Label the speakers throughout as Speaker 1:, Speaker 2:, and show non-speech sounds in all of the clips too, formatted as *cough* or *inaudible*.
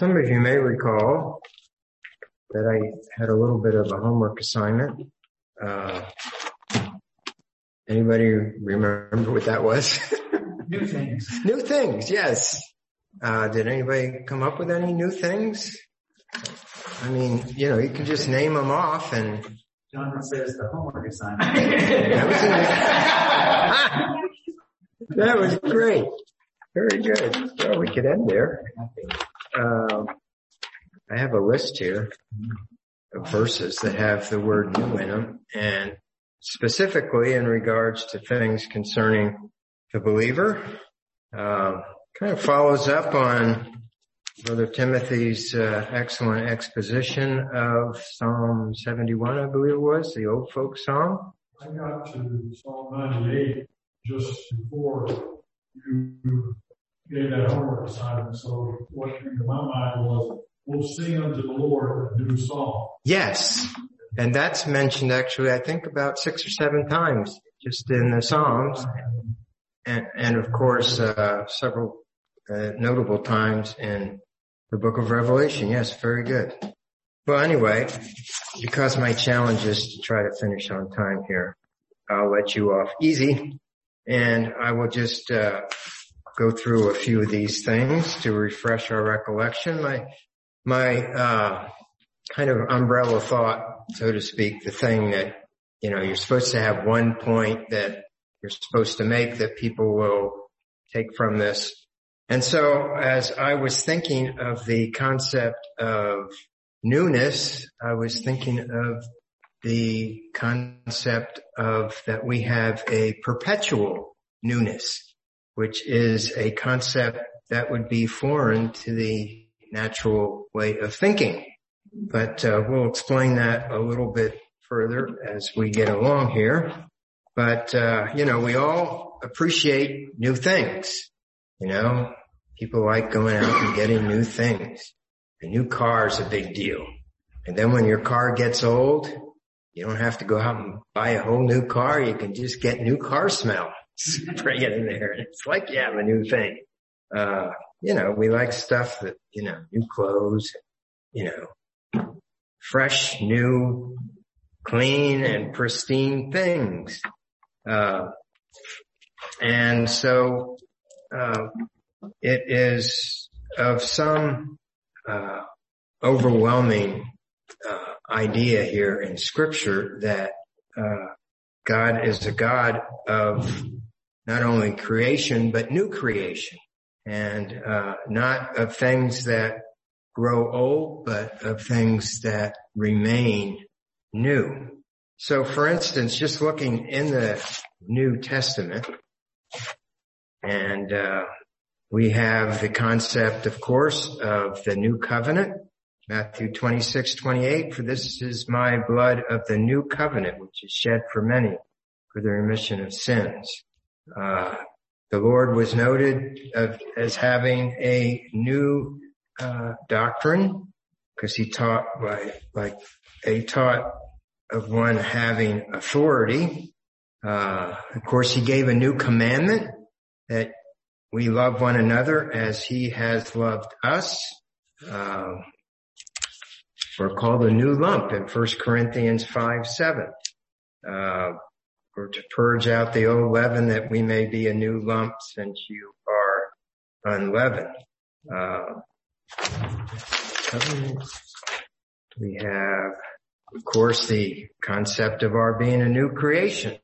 Speaker 1: some of you may recall that I had a little bit of a homework assignment. Uh, anybody remember what that was?
Speaker 2: New things. *laughs*
Speaker 1: new things, yes. Uh, did anybody come up with any new things? I mean, you know, you can just name them off and
Speaker 2: John says the homework assignment. *laughs*
Speaker 1: that was, that was great. Very good. Well, we could end there. Um, I have a list here of verses that have the word new in them and specifically in regards to things concerning the believer, um, kind of follows up on Brother Timothy's uh, excellent exposition of Psalm 71, I believe it was, the old folk song.
Speaker 3: I got to Psalm 98 just before you gave that homework assignment. So what came to my mind was, we'll sing unto the Lord a new song.
Speaker 1: Yes. And that's mentioned actually, I think about six or seven times just in the Psalms. And, and of course, uh, several uh, notable times in the book of Revelation. Yes, very good. Well, anyway, because my challenge is to try to finish on time here, I'll let you off easy and I will just, uh, go through a few of these things to refresh our recollection. My, my, uh, kind of umbrella thought, so to speak, the thing that, you know, you're supposed to have one point that you're supposed to make that people will take from this. And so as I was thinking of the concept of newness, I was thinking of the concept of that we have a perpetual newness, which is a concept that would be foreign to the natural way of thinking. But uh, we'll explain that a little bit further as we get along here. But uh, you know, we all appreciate new things. You know, people like going out and getting new things. A new car is a big deal. And then when your car gets old, you don't have to go out and buy a whole new car. You can just get new car smell. Spray it in there. It's like you have a new thing. Uh, you know, we like stuff that, you know, new clothes, you know, fresh, new, clean and pristine things. Uh, and so, uh, it is of some, uh, overwhelming, uh, idea here in scripture that, uh, God is a God of not only creation, but new creation and, uh, not of things that grow old, but of things that remain new. So for instance, just looking in the New Testament and, uh, we have the concept, of course, of the new covenant, Matthew 26, 28, for this is my blood of the new covenant, which is shed for many for the remission of sins. Uh, the Lord was noted of, as having a new uh, doctrine because he taught by like he taught of one having authority. Uh, of course, he gave a new commandment that we love one another as he has loved us. Uh, we're called a new lump in 1 Corinthians 5, 7. Uh, or to purge out the old leaven that we may be a new lump since you are unleavened. Uh, we have, of course, the concept of our being a new creation.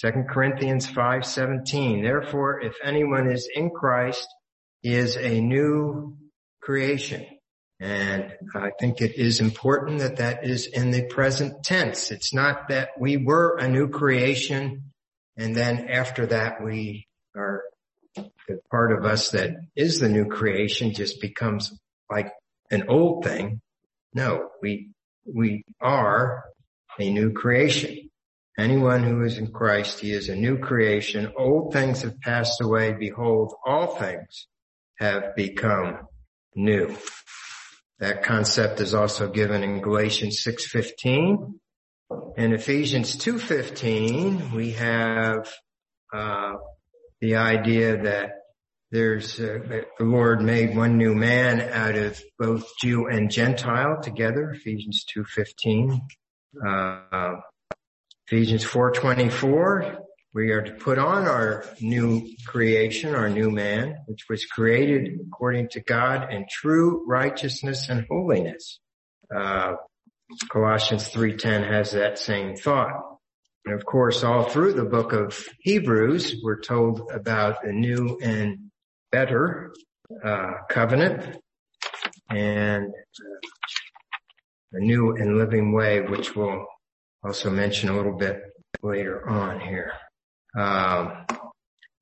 Speaker 1: 2 Corinthians 5:17. Therefore, if anyone is in Christ, he is a new creation. And I think it is important that that is in the present tense. It's not that we were a new creation and then after that we are the part of us that is the new creation just becomes like an old thing. No, we, we are a new creation. Anyone who is in Christ, he is a new creation. Old things have passed away. Behold, all things have become new. That concept is also given in Galatians 6.15. In Ephesians 2.15, we have uh, the idea that there's uh, the Lord made one new man out of both Jew and Gentile together. Ephesians two fifteen. Uh, Ephesians four twenty four. We are to put on our new creation, our new man, which was created according to God in true righteousness and holiness. Uh, Colossians 3.10 has that same thought. And of course, all through the book of Hebrews, we're told about a new and better uh, covenant and uh, a new and living way, which we'll also mention a little bit later on here. Um,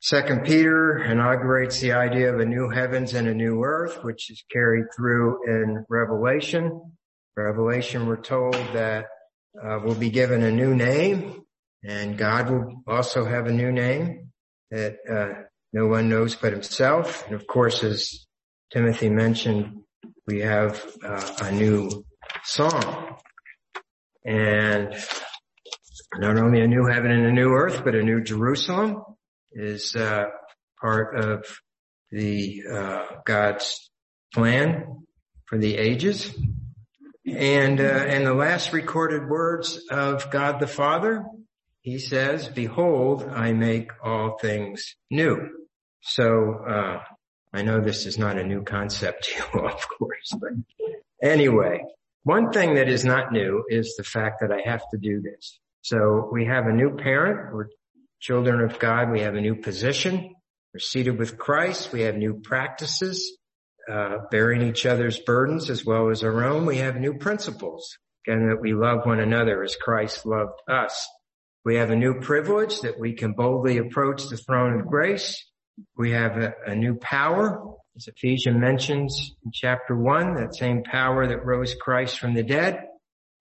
Speaker 1: Second Peter inaugurates the idea of a new heavens and a new earth, which is carried through in Revelation. Revelation, we're told that uh, we'll be given a new name, and God will also have a new name that uh, no one knows but Himself. And of course, as Timothy mentioned, we have uh, a new song, and not only a new heaven and a new earth, but a new Jerusalem is uh, part of the uh, God's plan for the ages. And uh, in the last recorded words of God the Father, he says, "Behold, I make all things new." So uh, I know this is not a new concept to you, *laughs* of course, but anyway, one thing that is not new is the fact that I have to do this. So we have a new parent. We're children of God. We have a new position. We're seated with Christ. We have new practices, uh, bearing each other's burdens as well as our own. We have new principles. Again, that we love one another as Christ loved us. We have a new privilege that we can boldly approach the throne of grace. We have a, a new power, as Ephesians mentions in chapter one, that same power that rose Christ from the dead.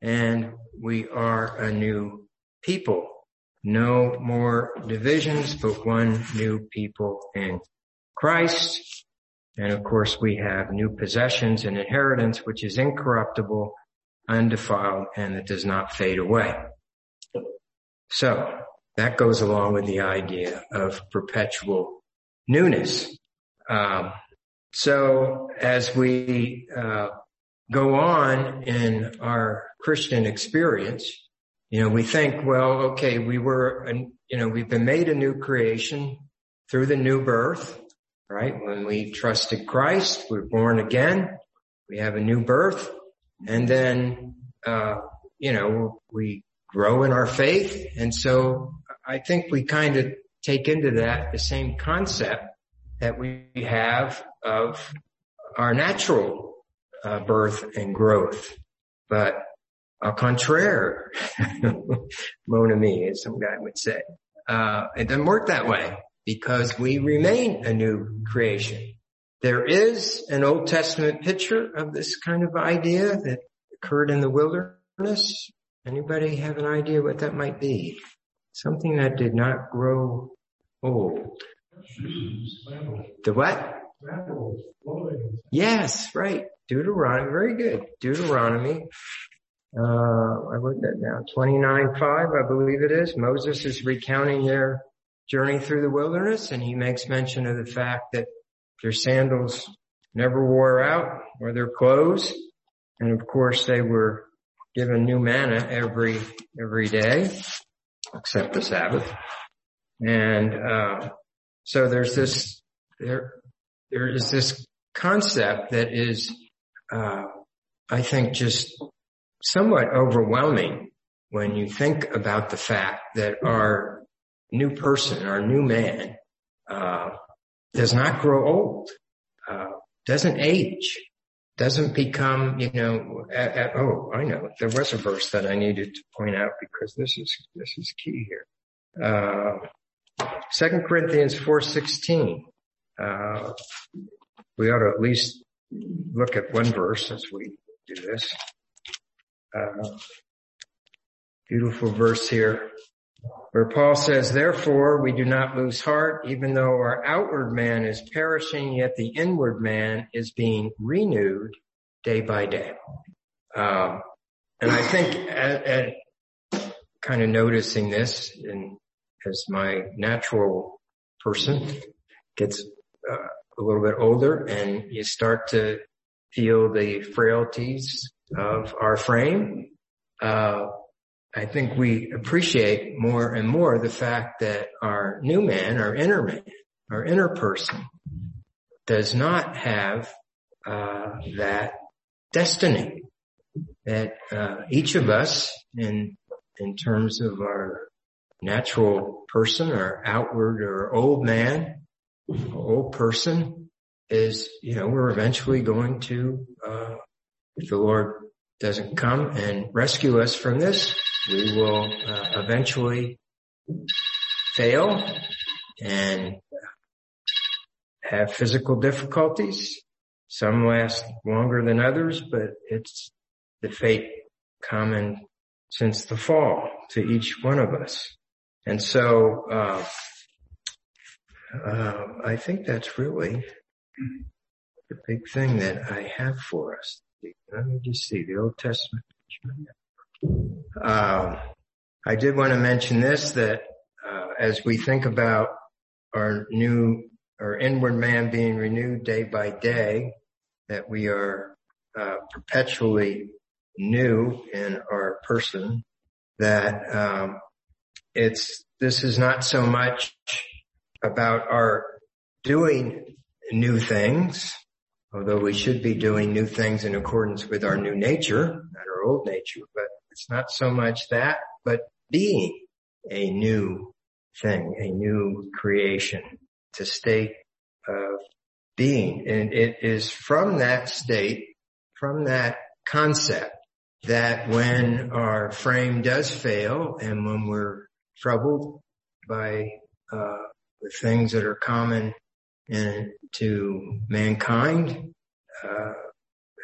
Speaker 1: And we are a new people. No more divisions, but one new people in Christ. And of course we have new possessions and inheritance, which is incorruptible, undefiled, and that does not fade away. So that goes along with the idea of perpetual newness. Um, so as we uh, go on in our Christian experience, you know, we think, well, okay, we were, you know, we've been made a new creation through the new birth, right? When we trusted Christ, we're born again. We have a new birth. And then, uh, you know, we grow in our faith. And so I think we kind of take into that the same concept that we have of our natural uh, birth and growth. But au contraire, *laughs* mon ami, as some guy would say. Uh, it doesn't work that way because we remain a new creation. There is an Old Testament picture of this kind of idea that occurred in the wilderness. Anybody have an idea what that might be? Something that did not grow old. The what? Yes, right. Deuteronomy, very good. Deuteronomy uh, I wrote that down. 29.5, I believe it is. Moses is recounting their journey through the wilderness and he makes mention of the fact that their sandals never wore out or their clothes. And of course they were given new manna every, every day except the Sabbath. And, uh, so there's this, there, there is this concept that is, uh, I think just somewhat overwhelming when you think about the fact that our new person, our new man, uh, does not grow old, uh, doesn't age, doesn't become, you know, at, at, oh, I know, there was a verse that I needed to point out because this is, this is key here. Uh, Second Corinthians 4.16. Uh, we ought to at least look at one verse as we do this. Uh, beautiful verse here where Paul says, therefore we do not lose heart, even though our outward man is perishing, yet the inward man is being renewed day by day. Um, and I think at, at kind of noticing this and as my natural person gets uh, a little bit older and you start to feel the frailties of our frame, uh, I think we appreciate more and more the fact that our new man, our inner man, our inner person does not have uh, that destiny that uh, each of us in in terms of our natural person or outward or old man old person is you know we're eventually going to uh, if the lord doesn't come and rescue us from this we will uh, eventually fail and have physical difficulties. Some last longer than others, but it's the fate common since the fall to each one of us. And so, uh, uh, I think that's really the big thing that I have for us. Let me just see the Old Testament. Uh, I did want to mention this that uh, as we think about our new, our inward man being renewed day by day, that we are uh, perpetually new in our person. That um, it's this is not so much about our doing new things, although we should be doing new things in accordance with our new nature, not our old nature, but it's not so much that, but being a new thing, a new creation, to state of being. And it is from that state, from that concept, that when our frame does fail and when we're troubled by uh, the things that are common in, to mankind, uh,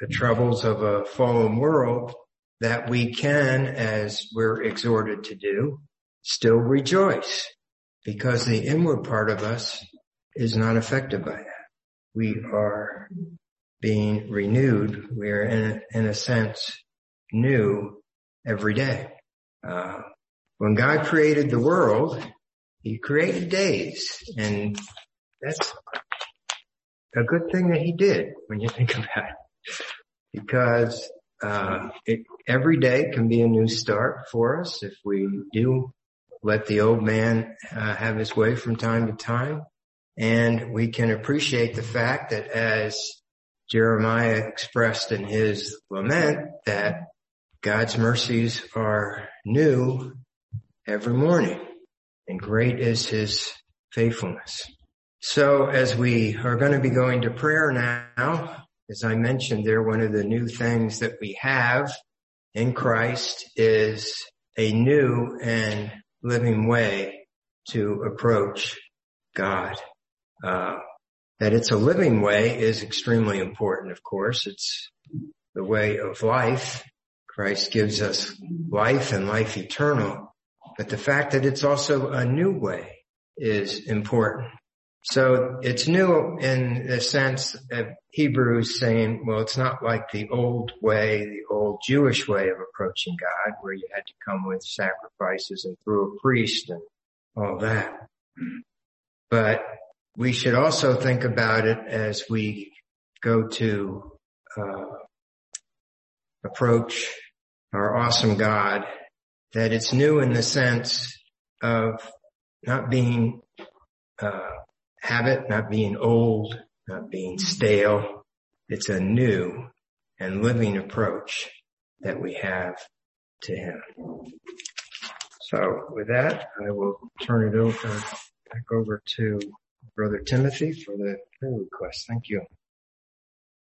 Speaker 1: the troubles of a fallen world, that we can, as we're exhorted to do, still rejoice because the inward part of us is not affected by that. We are being renewed. We are in, in a sense new every day. Uh, when God created the world, he created days and that's a good thing that he did when you think about it because uh, it, every day can be a new start for us if we do let the old man uh, have his way from time to time. And we can appreciate the fact that as Jeremiah expressed in his lament that God's mercies are new every morning and great is his faithfulness. So as we are going to be going to prayer now, as I mentioned there, one of the new things that we have in Christ is a new and living way to approach God. Uh, that it's a living way is extremely important, of course. It's the way of life. Christ gives us life and life eternal. But the fact that it's also a new way is important. So it's new in the sense of Hebrews saying, well, it's not like the old way, the old Jewish way of approaching God where you had to come with sacrifices and through a priest and all that. But we should also think about it as we go to uh, approach our awesome God, that it's new in the sense of not being uh, habit, not being old, not being stale. It's a new and living approach that we have to him. So with that, I will turn it over back over to Brother Timothy for the prayer request. Thank you.